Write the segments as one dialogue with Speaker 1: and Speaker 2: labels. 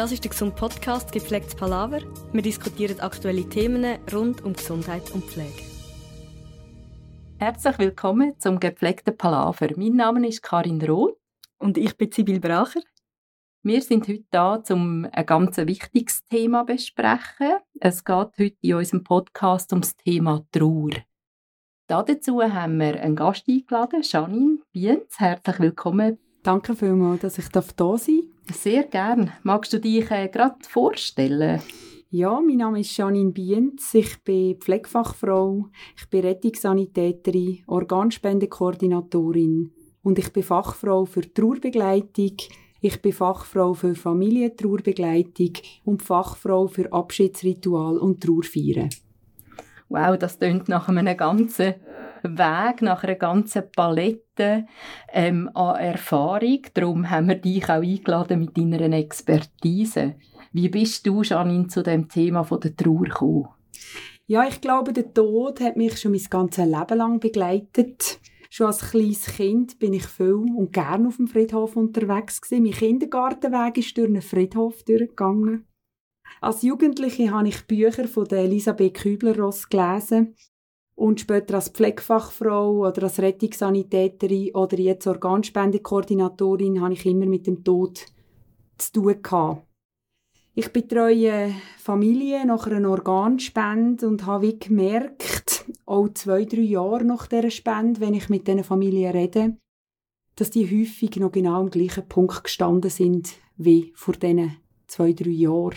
Speaker 1: Das ist der gesunde Podcast «Gepflegtes Palaver». Wir diskutieren aktuelle Themen rund um Gesundheit und Pflege.
Speaker 2: Herzlich willkommen zum «Gepflegten Palaver». Mein Name ist Karin Roth.
Speaker 1: Und ich bin Sibyl Bracher.
Speaker 2: Wir sind heute da, um ein ganz wichtiges Thema zu besprechen. Es geht heute in unserem Podcast um das Thema Trauer. Dazu haben wir einen Gast eingeladen, Janine Bienz. Herzlich willkommen.
Speaker 3: Danke vielmals, dass ich da sein darf.
Speaker 2: Sehr gern. Magst du dich äh, gerade vorstellen?
Speaker 3: Ja, mein Name ist Janine Bienz. Ich bin Pflegefachfrau, ich bin Rettungssanitäterin, Organspendekoordinatorin und ich bin Fachfrau für Trauerbegleitung. Ich bin Fachfrau für Familientrauerbegleitung und Fachfrau für Abschiedsritual und Trauerfeiern.
Speaker 2: Wow, das klingt nach einem ganzen Weg, nach einer ganzen Palette ähm, an Erfahrung. Darum haben wir dich auch eingeladen mit deiner Expertise. Wie bist du, Janine, zu dem Thema von der Trauer gekommen?
Speaker 3: Ja, ich glaube, der Tod hat mich schon mein ganzes Leben lang begleitet. Schon als kleines Kind bin ich viel und gern auf dem Friedhof unterwegs gewesen. Mein Kindergartenweg ist durch einen Friedhof durchgegangen. Als Jugendliche habe ich Bücher von Elisabeth Kübler-Ross gelesen und später als Pflegefachfrau oder als Rettungssanitäterin oder jetzt Organspendekoordinatorin habe ich immer mit dem Tod zu tun gehabt. Ich betreue Familien nach einer Organspende und habe gemerkt, auch zwei, drei Jahre nach dieser Spende, wenn ich mit diesen Familien rede, dass die häufig noch genau am gleichen Punkt gestanden sind wie vor diesen zwei, drei Jahren.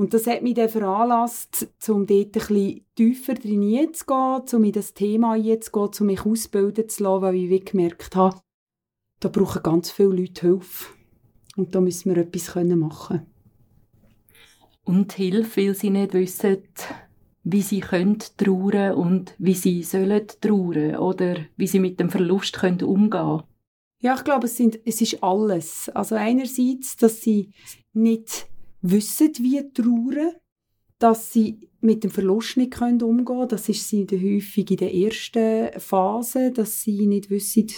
Speaker 3: Und das hat mich dann veranlasst, um dort ein bisschen tiefer drin zu gehen, um in das Thema einzugehen, um mich ausbilden zu lassen, weil ich gemerkt habe, da brauchen ganz viele Leute Hilfe. Und da müssen wir etwas machen
Speaker 2: Und Hilfe, weil sie nicht wissen, wie sie können trauern und wie sie sollen trauern oder wie sie mit dem Verlust können umgehen
Speaker 3: Ja, ich glaube, es, sind, es ist alles. Also einerseits, dass sie nicht wissen, wie trauern, dass sie mit dem Verlust nicht umgehen können. Das ist sie häufig in der ersten Phase, dass sie nicht wissen,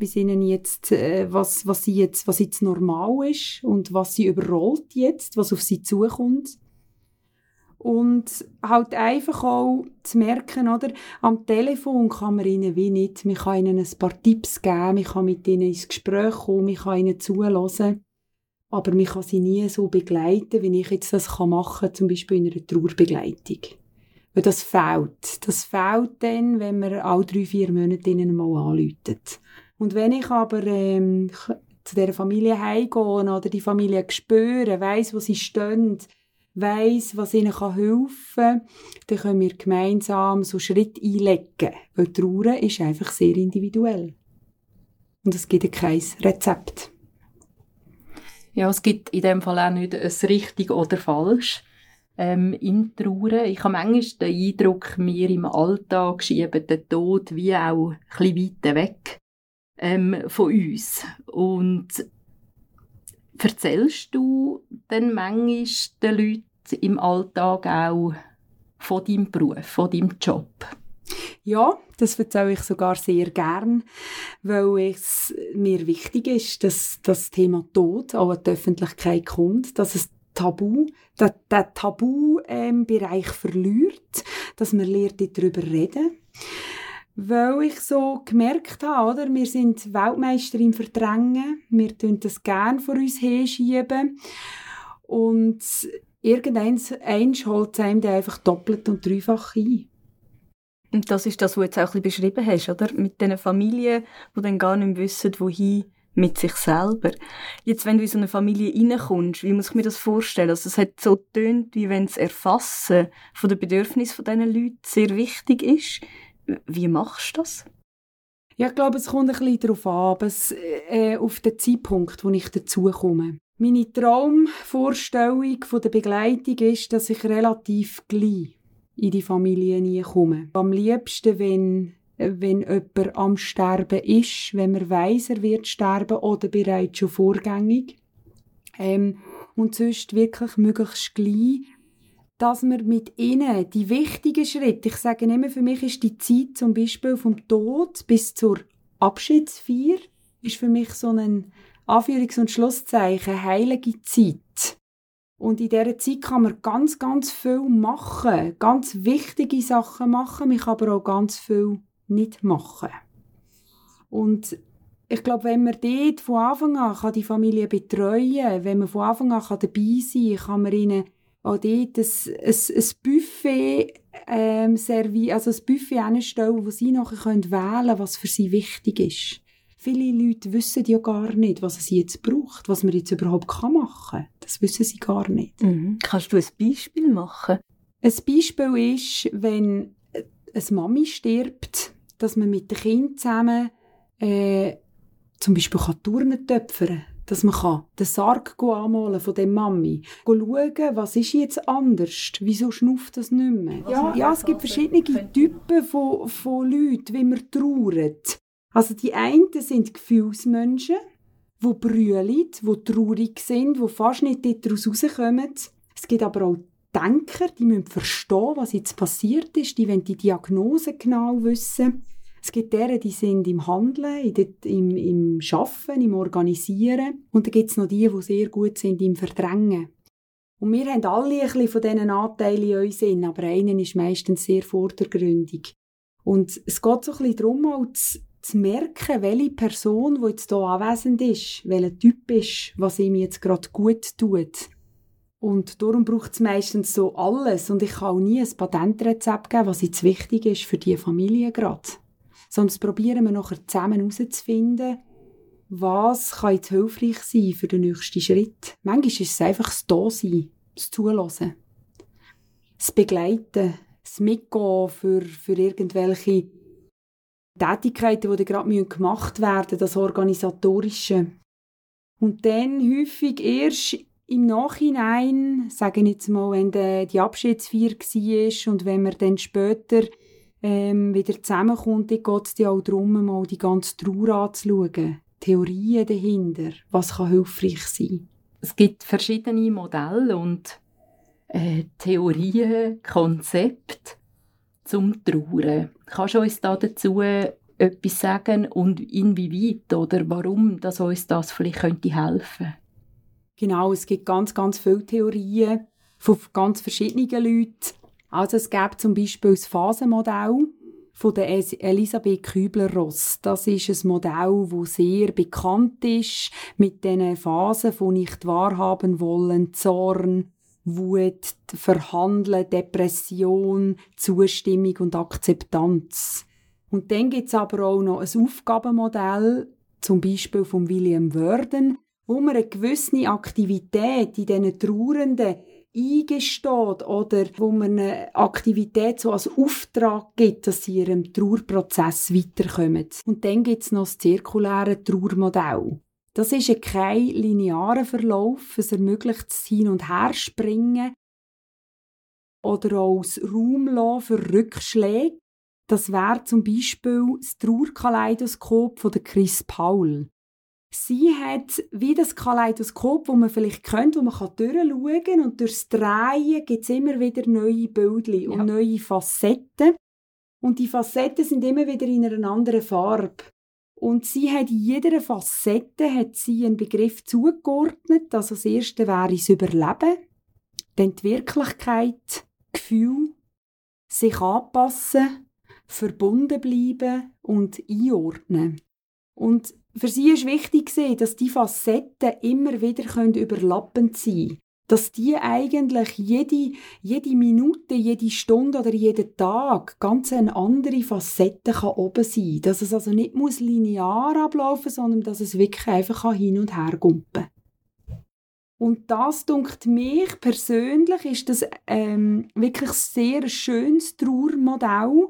Speaker 3: sie ihnen jetzt, äh, was, was, sie jetzt, was jetzt normal ist und was sie überrollt jetzt, was auf sie zukommt. Und halt einfach auch zu merken, oder? Am Telefon kann man ihnen wie nicht, man kann ihnen ein paar Tipps geben, man kann mit ihnen ins Gespräch kommen, man kann ihnen zuhören aber man kann sie nie so begleiten, wie ich jetzt das machen kann, zum Beispiel in einer Trauerbegleitung. Weil das fehlt. Das fehlt dann, wenn man alle drei, vier Monate ihnen mal anläutet. Und wenn ich aber ähm, zu dieser Familie heimgehe oder die Familie spüre, weiss, wo sie stehen, weiss, was ihnen helfen kann, dann können wir gemeinsam so Schritt einlegen. Weil Trauer ist einfach sehr individuell. Und es gibt kein Rezept.
Speaker 2: Ja, es gibt in dem Fall auch nicht ein richtig oder falsch ähm, in Trauer. Ich habe manchmal den Eindruck, wir im Alltag schieben den Tod wie auch ein bisschen weiter weg ähm, von uns. Und erzählst du dann manchmal den Leuten im Alltag auch von deinem Beruf, von deinem Job?
Speaker 3: Ja, das erzähle ich sogar sehr gern, weil es mir wichtig ist, dass das Thema Tod auch in die Öffentlichkeit kommt, dass es Tabu, der, der Tabu-Bereich ähm, verliert, dass man lernt, darüber reden. Weil ich so gemerkt habe, oder? wir sind Weltmeister im Verdrängen, wir tun das gerne vor uns herschieben und irgendeins holt es einem einfach doppelt und dreifach ein.
Speaker 1: Und das ist das, was du jetzt auch ein bisschen beschrieben hast, oder? Mit diesen Familien, die dann gar nicht wissen, wohin mit sich selber. Jetzt, wenn du in so eine Familie reinkommst, wie muss ich mir das vorstellen? Also, es hat so tönt, wie wenn das Erfassen von den Bedürfnissen von diesen Leuten sehr wichtig ist. Wie machst du das?
Speaker 3: Ja, ich glaube, es kommt ein bisschen darauf an, es, äh, auf den Zeitpunkt, wo ich dazukomme. Meine Traumvorstellung von der Begleitung ist, dass ich relativ gleich in die Familie nie kommen. Am liebsten, wenn, wenn jemand am Sterben ist, wenn man weiss, er wird sterben oder bereits schon vorgängig. Ähm, und sonst wirklich möglichst gleich, dass man mit ihnen die wichtigen Schritte, ich sage immer, für mich ist die Zeit zum Beispiel vom Tod bis zur Abschiedsfeier, ist für mich so ein Anführungs- und Schlusszeichen, heilige Zeit Und in dieser Zeit kann man ganz, ganz viel machen. Ganz wichtige Sachen machen. Man kann aber auch ganz viel nicht machen. Und ich glaube, wenn man dort von Anfang an kann die Familie betreuen kann, wenn man von Anfang an kann dabei sein kann, kann man ihnen auch dort ein, ein, ein Buffet ähm, also ein Buffet hinstellen, wo sie nachher wählen können, was für sie wichtig ist. Viele Leute wissen ja gar nicht, was es jetzt braucht, was man jetzt überhaupt machen kann. Das wissen sie gar nicht.
Speaker 1: Mhm. Kannst du ein Beispiel machen?
Speaker 3: Ein Beispiel ist, wenn eine Mami stirbt, dass man mit den Kindern zusammen äh, zum Beispiel kann Turnen töpfern dass man kann den Sarg anmalen von der Mami, schauen, was ist jetzt anders, wieso schnauft das nicht mehr. Ja, ja es gibt verschiedene Typen von, von Leuten, wie man trauert. Also die einen sind Gefühlsmenschen, die brüllen, die traurig sind, die fast nicht daraus rauskommen. Es gibt aber auch Denker, die müssen verstehen, was jetzt passiert ist, die wollen die Diagnose genau wissen. Es gibt deren, die sind im Handeln, im, im Schaffen, im Organisieren. Und dann gibt es noch die, die sehr gut sind im Verdrängen. Und wir haben alle ein bisschen von diesen Anteilen in uns in, aber einer ist meistens sehr vordergründig. Und es geht so ein bisschen darum, auch zu, zu merken, welche Person, die jetzt hier anwesend ist, welcher Typ ist, was ihm jetzt gerade gut tut. Und darum braucht es meistens so alles. Und ich kann auch nie ein Patentrezept geben, was jetzt wichtig ist für die Familie gerade. Sonst probieren wir nachher zusammen herauszufinden, was kann jetzt hilfreich sein für den nächsten Schritt. Manchmal ist es einfach das Da-Sein, das Zulassen, das Begleiten, das Mitgehen für, für irgendwelche Tätigkeiten, die gerade gemacht werden müssen, das Organisatorische. Und dann häufig erst im Nachhinein, sagen jetzt mal, wenn die Abschiedsfeier war und wenn wir dann später ähm, wieder zusammenkommt, geht es auch darum, mal die ganze Trauer anzuschauen. Theorien dahinter, was kann hilfreich sein.
Speaker 2: Es gibt verschiedene Modelle und äh, Theorien, Konzepte zum Trauern. Kannst du uns da dazu etwas sagen und inwieweit oder warum dass uns das vielleicht könnte helfen
Speaker 3: Genau, es gibt ganz, ganz viele Theorien von ganz verschiedenen Leuten. Also es gibt zum Beispiel das Phasenmodell von der Elisabeth Kübler-Ross. Das ist ein Modell, das sehr bekannt ist mit den Phasen von nicht wahrhaben wollen, Zorn, Wut, Verhandeln, Depression, Zustimmung und Akzeptanz. Und dann gibt es aber auch noch ein Aufgabenmodell, zum Beispiel von William Worden, wo man eine gewisse Aktivität in diesen Trauernden eingesteht oder wo man eine Aktivität so als Auftrag gibt, dass sie ihrem Trauerprozess weiterkommen. Und dann gibt es noch das zirkuläre Trauermodell. Das ist kein linearer Verlauf, es ermöglicht das Hin- und Herspringen oder auch das Raum für Rückschläge. Das wäre zum Beispiel das Trauerkaleidoskop von Chris Paul. Sie hat wie das Kaleidoskop, wo man vielleicht kennt, wo man durchschauen kann und durchs Drehen gibt es immer wieder neue Bildchen ja. und neue Facetten. Und die Facetten sind immer wieder in einer anderen Farbe. Und sie hat in jeder Facette hat sie einen Begriff zugeordnet. Also das erste wäre das Überleben, dann die Wirklichkeit, Gefühl, sich anpassen, verbunden bleiben und einordnen. Und für sie ist wichtig, dass die Facetten immer wieder überlappend sein können. Dass die eigentlich jede, jede Minute, jede Stunde oder jeden Tag ganz eine andere Facette kann oben sein kann. Dass es also nicht muss linear ablaufen sondern dass es wirklich einfach hin und her gumpen und das dunkt mich persönlich ist das ähm, wirklich sehr schönes Trauermodell,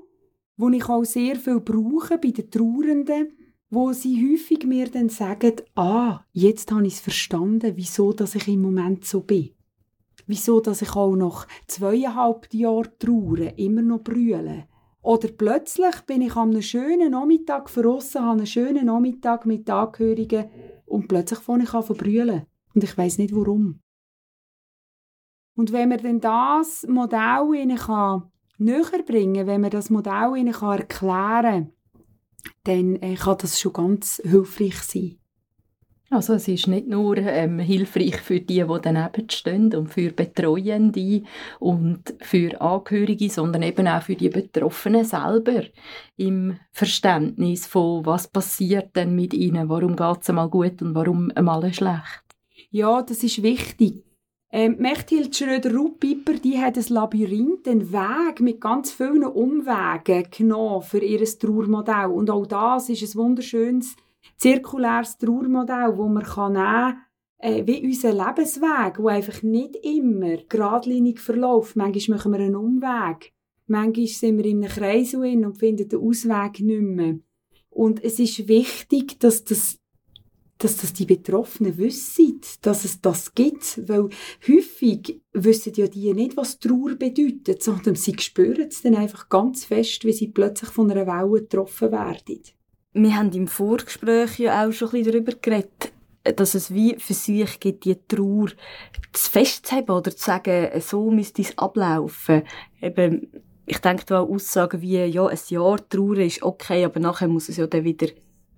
Speaker 3: wo ich auch sehr viel brauche bei den Trauernden, wo sie häufig mir dann sagen, ah, jetzt habe ich es verstanden, wieso dass ich im Moment so bin. Wieso dass ich auch noch zweieinhalb Jahre traure, immer noch brülle. Oder plötzlich bin ich an einem schönen Nachmittag verrossen, habe einen schönen Nachmittag mit Angehörigen und plötzlich fange ich an zu brüllen. Und ich weiß nicht warum. Und wenn man dann das Modell ihnen kann näher bringen, wenn man das Modell ihnen kann erklären, dann äh, kann das schon ganz hilfreich sein.
Speaker 2: Also es ist nicht nur ähm, hilfreich für die, die daneben stehen und für Betreuende und für Angehörige, sondern eben auch für die Betroffenen selber im Verständnis von, was passiert denn mit ihnen, warum geht es einmal gut und warum einmal schlecht.
Speaker 3: Ja, das ist wichtig. Ähm, Mechthild Schröder-Ruppiper, die hat ein Labyrinth, einen Weg mit ganz vielen Umwegen genommen für ihr Trauermodell. Und auch das ist ein wunderschönes zirkuläres Trauermodell, wo man kann nehmen äh, wie unser Lebensweg, der einfach nicht immer geradlinig verläuft. Manchmal machen wir einen Umweg. Manchmal sind wir in einem Kreis und finden den Ausweg nicht mehr. Und es ist wichtig, dass das dass das die Betroffenen wissen, dass es das gibt, weil häufig wissen ja die nicht, was Trauer bedeutet, sondern sie spüren es dann einfach ganz fest, wie sie plötzlich von einer Welle getroffen werden
Speaker 1: wir haben im Vorgespräch ja auch schon ein bisschen darüber geredet, dass es wie für sich gibt, die Trauer zu festzuhalten oder zu sagen, so müsste es ablaufen. Eben, ich denke da an Aussagen wie, ja, ein Jahr Trauer ist okay, aber nachher muss es ja dann wieder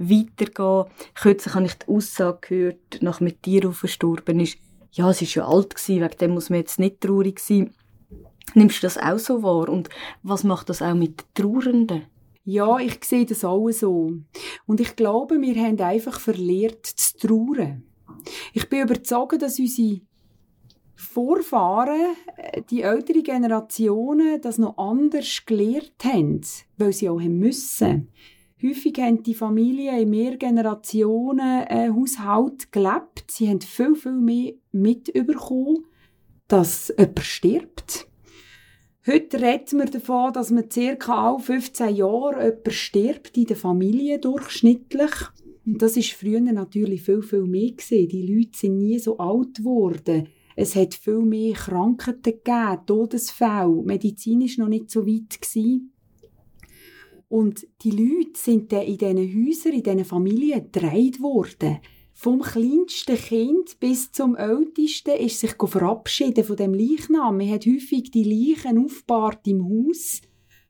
Speaker 1: weitergehen. Kürzlich habe ich die Aussage gehört, nach mit Tiro verstorben ist, ja, es ist ja alt gewesen, wegen dem muss man jetzt nicht traurig sein. Nimmst du das auch so wahr? Und was macht das auch mit den Trauernden?
Speaker 3: Ja, ich sehe das auch so. Und ich glaube, wir haben einfach verlehrt zu trauern. Ich bin überzeugt, dass unsere Vorfahren, äh, die älteren Generationen, das noch anders gelehrt haben, weil sie auch haben müssen. Häufig haben die Familien in mehr Generationen äh, Haushalt gelebt. Sie haben viel, viel mehr mitbekommen, dass jemand stirbt Heute reden wir davon, dass man circa alle 15 Jahre jemand stirbt in der Familie durchschnittlich. Und das ist früher natürlich viel, viel mehr gewesen. Die Leute sind nie so alt geworden. Es hat viel mehr Krankheiten gegeben, Todesfälle. Medizin ist noch nicht so weit gewesen. Und die Leute sind dann in diesen Häusern, in diesen Familien gedreht worden. Vom kleinsten Kind bis zum ältesten ist sich verabschieden von dem Leichnam. Man hat häufig die Leichen aufbahrt im Haus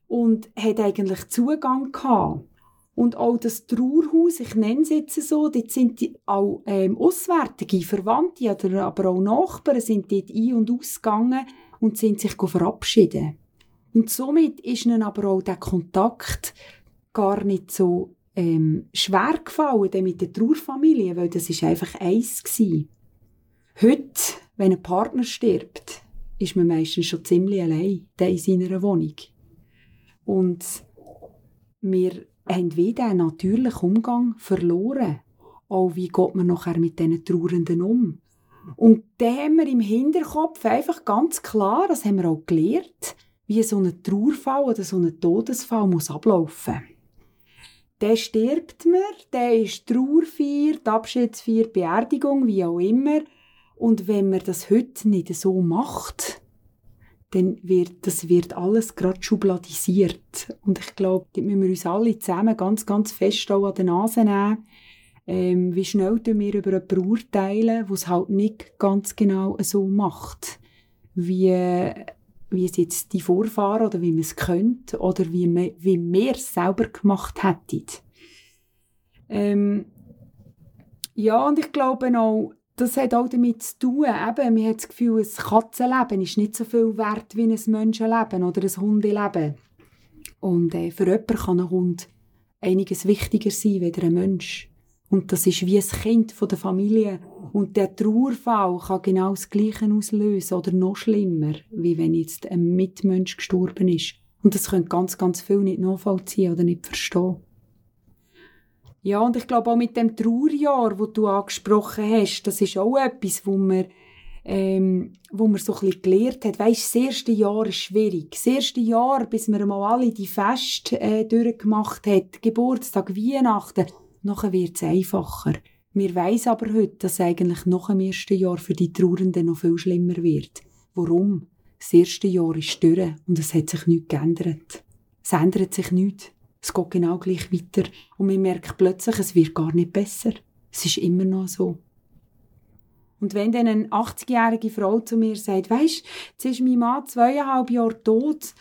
Speaker 3: und hat eigentlich Zugang gehabt. Und auch das Trauerhaus, ich nenne es jetzt so, dort sind die, auch ähm, Auswärtige, Verwandte oder aber auch Nachbarn sind dort ein- und ausgegangen und sind sich verabschieden. Und somit ist ihnen aber auch der Kontakt gar nicht so ähm, schwer gefallen mit der Trauerfamilie, weil das ist einfach eins gewesen. Heute, wenn ein Partner stirbt, ist man meistens schon ziemlich allein in seiner Wohnung. Und wir haben wieder einen natürlichen Umgang verloren. Auch wie geht man nachher mit diesen Trauernden um? Und da haben wir im Hinterkopf einfach ganz klar, das haben wir auch gelernt, wie so ein Trauerfall oder so ein Todesfall muss ablaufen der stirbt mir, der ist Trauerfeier, die Abschiedsfeier, Beerdigung, wie auch immer. Und wenn man das heute nicht so macht, dann wird das wird alles gerade schubladisiert. Und ich glaube, da müssen wir uns alle zusammen ganz, ganz fest auch an der Nase nehmen, ähm, wie schnell wir über jemanden urteilen, der es halt nicht ganz genau so macht. Wie wie es jetzt die Vorfahren oder wie man es könnte oder wie, man, wie wir es selber gemacht hätten. Ähm, ja, und ich glaube auch, das hat auch damit zu tun, eben, man hat das Gefühl, ein Katzenleben ist nicht so viel wert wie ein Menschenleben oder ein Hundeleben. Und äh, für jemanden kann ein Hund einiges wichtiger sein als ein Mensch. Und das ist wie ein Kind von der Familie. Und der Trauerfall kann genau das Gleiche auslösen oder noch schlimmer, wie wenn jetzt ein Mitmensch gestorben ist. Und das können ganz, ganz viel nicht nachvollziehen oder nicht verstehen. Ja, und ich glaube auch mit dem Trauerjahr, wo du angesprochen hast, das ist auch etwas, wo man, ähm, wo man so ein bisschen gelernt hat. Weisst, das erste Jahr ist schwierig. Das erste Jahr, bis man mal alle die Feste äh, durchgemacht hat, Geburtstag, Weihnachten, nachher wird es einfacher. Wir weiss aber heute, dass eigentlich nach dem ersten Jahr für die Trauernden noch viel schlimmer wird. Warum? Das erste Jahr ist durch und es hat sich nichts geändert. Es ändert sich nichts. Es geht genau gleich weiter. Und man merkt plötzlich, es wird gar nicht besser. Es ist immer noch so. Und wenn dann eine 80-jährige Frau zu mir sagt, weisst, jetzt ist mein Mann zweieinhalb Jahre tot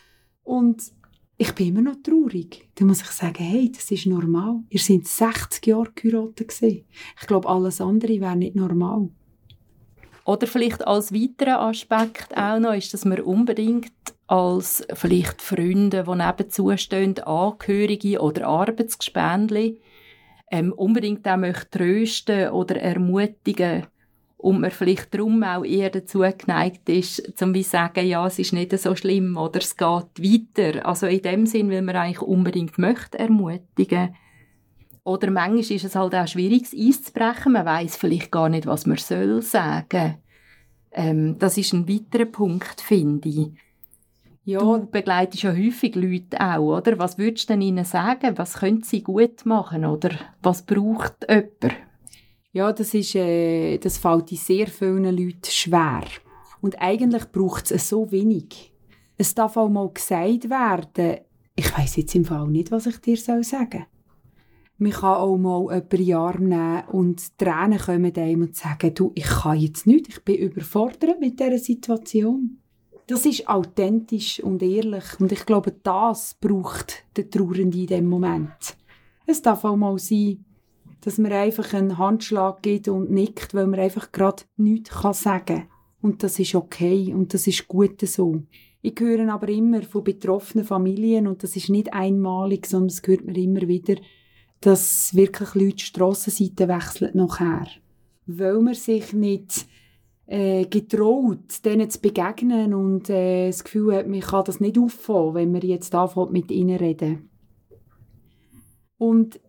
Speaker 3: und ich bin immer noch traurig. Dann muss ich sagen, hey, das ist normal. Ihr seid 60 Jahre geheiratet. Ich glaube, alles andere wäre nicht normal.
Speaker 2: Oder vielleicht als weiterer Aspekt auch noch ist, dass man unbedingt als vielleicht Freunde, die nebenzu stehen, Angehörige oder Arbeitsgespendli, ähm, unbedingt auch möchte trösten oder ermutigen und man vielleicht darum auch eher dazu geneigt ist, zum wie sagen, ja, es ist nicht so schlimm oder es geht weiter. Also in dem Sinn, weil man eigentlich unbedingt möchte ermutigen. Oder manchmal ist es halt auch schwierig, es einzubrechen. Man weiß vielleicht gar nicht, was man soll sagen. Ähm, das ist ein weiterer Punkt, finde ich. Ja. Du begleitest ja häufig Leute auch, oder? Was würdest du denn ihnen sagen? Was können sie gut machen? Oder was braucht jemand?
Speaker 3: Ja, das, ist, äh, das fällt in sehr vielen Leuten schwer. Und eigentlich braucht es so wenig. Es darf auch mal gesagt werden, ich weiß jetzt im Fall nicht, was ich dir sagen soll. Man kann auch mal jemanden in den nehmen und Tränen kommen einem und sagen, du, ich kann jetzt nicht, ich bin überfordert mit dieser Situation. Das ist authentisch und ehrlich und ich glaube, das braucht der Trauernde in dem Moment. Es darf auch mal sein, dass man einfach einen Handschlag gibt und nickt, weil man einfach gerade nichts sagen kann. Und das ist okay und das ist gut so. Ich höre aber immer von betroffenen Familien und das ist nicht einmalig, sondern es hört mir immer wieder, dass wirklich Leute die Strassenseite wechseln nachher. Weil man sich nicht äh, getraut, denen zu begegnen und äh, das Gefühl hat, man kann das nicht auffangen, wenn man jetzt anfängt mit ihnen reden. Und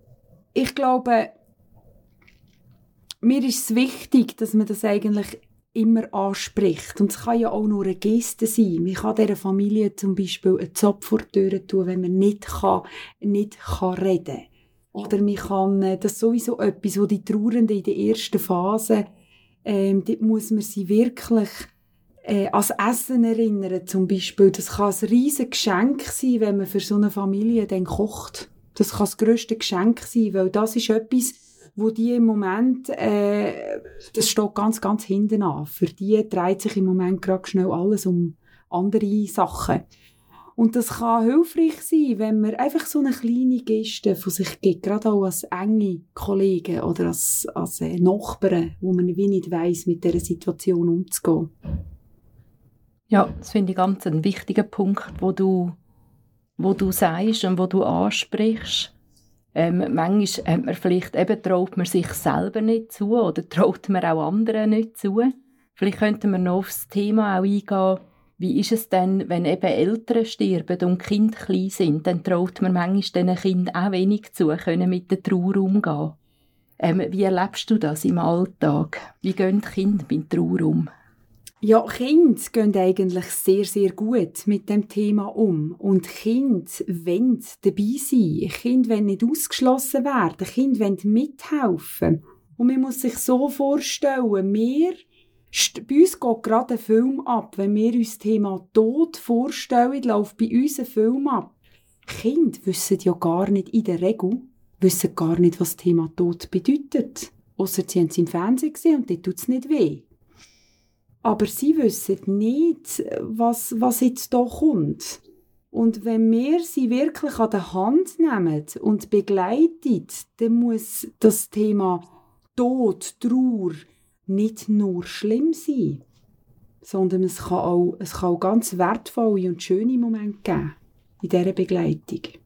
Speaker 3: ich glaube, mir ist es wichtig, dass man das eigentlich immer anspricht. Und es kann ja auch nur eine Geste sein. Man kann dieser Familie zum Beispiel einen Zopf vor die Tür tun, wenn man nicht, kann, nicht kann reden Oder man kann, äh, das ist sowieso etwas, wo die Trauernden in der ersten Phase, ähm, dort muss man sie wirklich äh, als Essen erinnern, zum Beispiel. Das kann ein riesiges Geschenk sein, wenn man für so eine Familie dann kocht. Das kann das grösste Geschenk sein, weil das ist etwas, wo die im Moment, äh, das steht ganz, ganz hinten an. Für die dreht sich im Moment gerade schnell alles um andere Sachen. Und das kann hilfreich sein, wenn man einfach so eine kleine Geste von sich gibt, gerade auch als enge Kollegen oder als, als äh, Nachbarn, wo man wie nicht weiss, mit dieser Situation umzugehen.
Speaker 2: Ja, das finde ich ganz ein wichtiger Punkt, wo du, wo du sagst und wo du ansprichst. Ähm, manchmal hat man vielleicht, eben traut man sich selber nicht zu oder traut man auch anderen nicht zu. Vielleicht könnten wir noch auf das Thema auch eingehen, wie ist es denn, wenn eben Eltern sterben und Kinder klein sind, dann traut man manchmal diesen Kindern auch wenig zu, können mit der Trauer umgehen. Ähm, wie erlebst du das im Alltag? Wie gehen die Kinder mit Trauer um?
Speaker 3: Ja, Kinder gehen eigentlich sehr, sehr gut mit dem Thema um. Und Kinder wollen dabei sein. Kinder wollen nicht ausgeschlossen werden. Kinder wollen mithelfen. Und man muss sich so vorstellen, wir, bei uns geht gerade ein Film ab. Wenn wir uns das Thema Tod vorstellen, läuft bei uns ein Film ab. Kinder wissen ja gar nicht, in der Regel, wissen gar nicht, was das Thema Tod bedeutet. Ausser sie haben es im Fernsehen gesehen und dort tut es nicht weh. Aber sie wissen nicht, was, was jetzt da kommt. Und wenn wir sie wirklich an der Hand nehmen und begleiten, dann muss das Thema Tod, Trauer nicht nur schlimm sein, sondern es kann auch, es kann auch ganz wertvolle und schöne Momente geben in dieser Begleitung.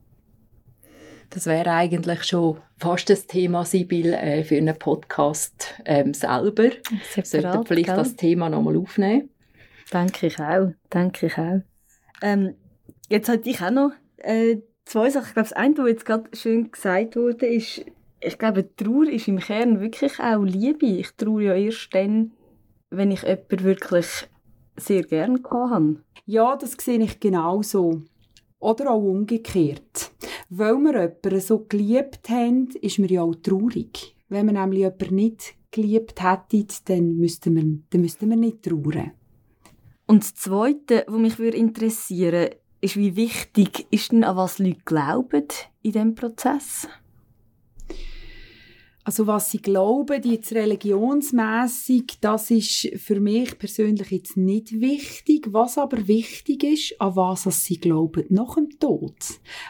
Speaker 2: Das wäre eigentlich schon fast das Thema, Sibyl, äh, für einen Podcast ähm, selber. Separat, Sollten vielleicht gell? das Thema nochmal aufnehmen.
Speaker 1: Denke ich auch, denke ich auch. Ähm, jetzt hatte ich auch noch äh, zwei Sachen. Ich glaube, das eine, was jetzt gerade schön gesagt wurde, ist, ich glaube, Trauer ist im Kern wirklich auch Liebe. Ich traue ja erst dann, wenn ich jemanden wirklich sehr gerne habe.
Speaker 3: Ja, das sehe ich genauso. Oder auch umgekehrt. Weil wir jemanden so geliebt haben, ist man ja auch traurig. Wenn man nämlich jemanden nicht geliebt hätte, dann müssten wir, dann müssten wir nicht trauern.
Speaker 1: Und das Zweite, was mich interessieren würde, ist, wie wichtig ist denn, an was Leute glauben in diesem Prozess?
Speaker 3: Also was sie glauben, jetzt religionsmässig, das ist für mich persönlich jetzt nicht wichtig. Was aber wichtig ist, an was sie glauben nach dem Tod.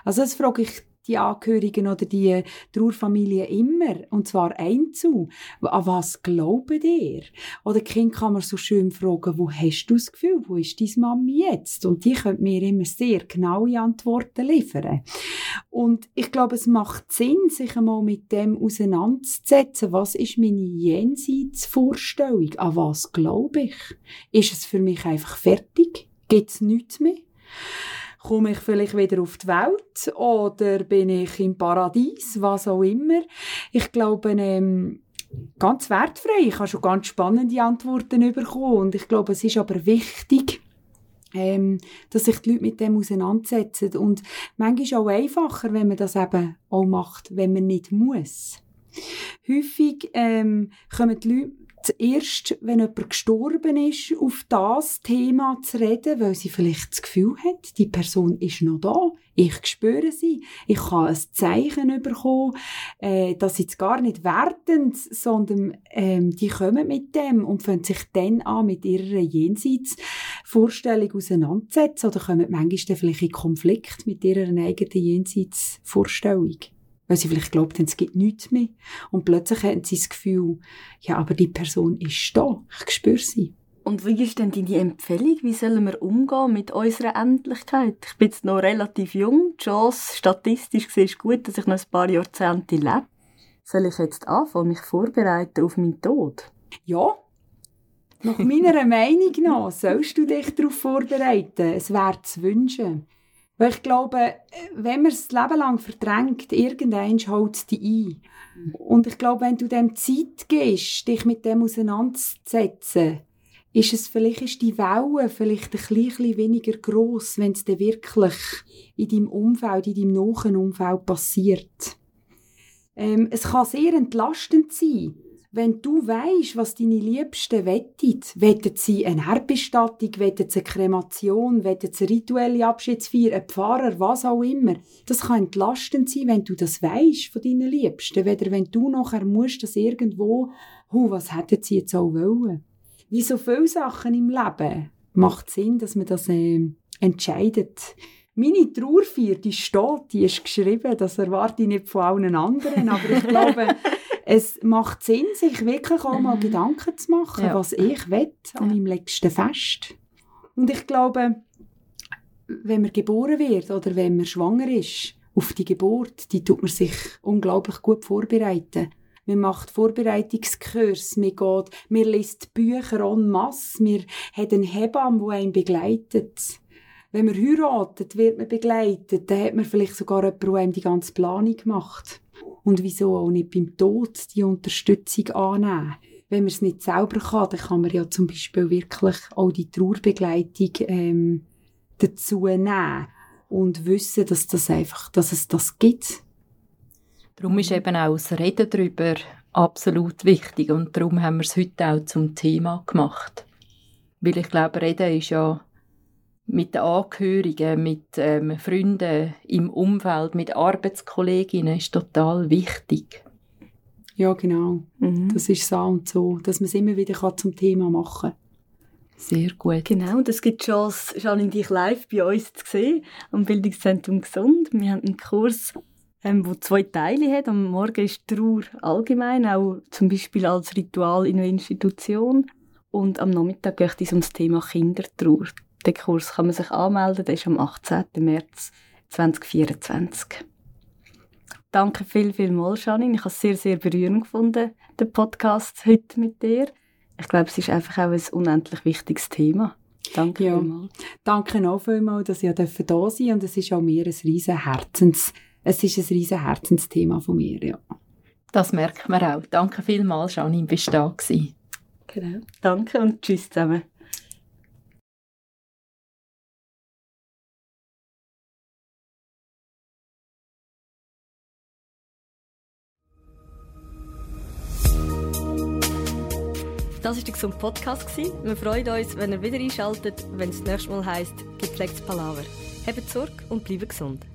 Speaker 3: Also das frage ich die Angehörigen oder die Trauerfamilie immer. Und zwar einzu. An was glauben ihr? Oder Kind kann man so schön fragen, wo hast du das Gefühl? Wo ist deine Mami jetzt? Und die können mir immer sehr genaue Antworten liefern. Und ich glaube, es macht Sinn, sich einmal mit dem auseinanderzusetzen. Was ist meine Jenseitsvorstellung? An was glaube ich? Ist es für mich einfach fertig? Gibt es nichts mehr? Komme ich vielleicht wieder auf die Welt oder bin ich im Paradies, was auch immer. Ich glaube, ähm, ganz wertfrei. Ich habe schon ganz spannende Antworten bekommen und ich glaube, es ist aber wichtig, ähm, dass sich die Leute mit dem auseinandersetzen und manchmal ist es auch einfacher, wenn man das eben auch macht, wenn man nicht muss. Häufig ähm, kommen die Leute zuerst, wenn jemand gestorben ist, auf das Thema zu reden, weil sie vielleicht das Gefühl hat, die Person ist noch da, ich spüre sie, ich kann ein Zeichen bekommen, äh, sie jetzt gar nicht wertend, sondern ähm, die kommen mit dem und fangen sich dann an, mit ihrer Jenseitsvorstellung auseinanderzusetzen oder kommen manchmal dann vielleicht in Konflikt mit ihrer eigenen Jenseitsvorstellung weil sie vielleicht glaubt es gibt nichts mehr. Und plötzlich haben sie das Gefühl, ja, aber die Person ist da, ich spüre sie.
Speaker 1: Und wie ist denn deine Empfehlung? Wie sollen wir umgehen mit unserer Endlichkeit? Ich bin jetzt noch relativ jung. Die Chance, statistisch gesehen, ist gut, dass ich noch ein paar Jahrzehnte lebe. Soll ich jetzt anfangen, mich vorbereiten auf meinen Tod?
Speaker 3: Ja. Nach meiner Meinung nach sollst du dich darauf vorbereiten. Es wäre zu wünschen. Weil ich glaube, wenn man es Leben lang verdrängt, irgendwann haut es dich ein. Und ich glaube, wenn du dem Zeit gibst, dich mit dem auseinanderzusetzen, ist es vielleicht ist die Welle vielleicht ein bisschen weniger groß, wenn es dann wirklich in deinem Umfeld, in deinem nahen Umfeld passiert. Ähm, es kann sehr entlastend sein, wenn du weißt, was deine Liebsten wettet, wettet sie eine Erdbestattung, wettet sie eine Kremation, wettet sie rituelle Abschiedsfeier, ein Pfarrer, was auch immer. Das kann entlastend sein, wenn du das weißt von deinen Liebsten, weder wenn du nachher musst, dass irgendwo, hu, was hätten sie jetzt auch wollen. Wie so viele Sachen im Leben macht Sinn, dass man das äh, entscheidet. Meine Trauerfeier, die steht, die ist geschrieben, das erwarte ich nicht von allen anderen, aber ich glaube, es macht Sinn, sich wirklich auch mal mhm. Gedanken zu machen, ja. was ich will an meinem letzten Fest. Und ich glaube, wenn man geboren wird oder wenn man schwanger ist, auf die Geburt, die tut man sich unglaublich gut vorbereiten. Man macht Vorbereitungskurs, man geht, man liest Bücher en masse, man hat einen Hebamme, der einen begleitet. Wenn man heiratet, wird man begleitet, dann hat man vielleicht sogar jemanden, der einem die ganze Planung macht. Und wieso auch nicht beim Tod die Unterstützung annehmen? Wenn man es nicht selber kann, dann kann man ja zum Beispiel wirklich auch die Trauerbegleitung ähm, dazu nehmen und wissen, dass das einfach, dass es das gibt.
Speaker 2: Darum ist eben auch das Reden darüber absolut wichtig und darum haben wir es heute auch zum Thema gemacht. Weil ich glaube, Reden ist ja mit den Angehörigen, mit ähm, Freunden im Umfeld, mit Arbeitskolleginnen ist total wichtig.
Speaker 3: Ja, genau. Mhm. Das ist so und so, dass man es immer wieder zum Thema machen kann.
Speaker 2: Sehr gut.
Speaker 1: Genau, das gibt die Chance, Janine, dich live bei uns zu sehen, am Bildungszentrum Gesund. Wir haben einen Kurs, ähm, der zwei Teile hat. Am Morgen ist Trauer allgemein, auch zum Beispiel als Ritual in einer Institution. Und am Nachmittag geht es um das Thema Kindertrauer. Den Kurs kann man sich anmelden, der ist am 18. März 2024. Danke viel, viel mal, Janine. Ich habe es sehr, sehr berührend gefunden, den Podcast heute mit dir. Ich glaube, es ist einfach auch ein unendlich wichtiges Thema. Danke ja. vielmals.
Speaker 3: Danke auch vielmals, dass ich da sein durfte. Und es ist auch mir ein riesen Herzens, es ist ein riesen Herzensthema von mir, ja.
Speaker 2: Das merkt man auch. Danke vielmals, Janine, bist du da gewesen.
Speaker 1: Genau. Danke und tschüss zusammen. Das war der Podcast. Wir freuen uns, wenn ihr wieder einschaltet, wenn es das nächste Mal heisst, gepflegtes Palaver. Habt Sorge und bleibt gesund.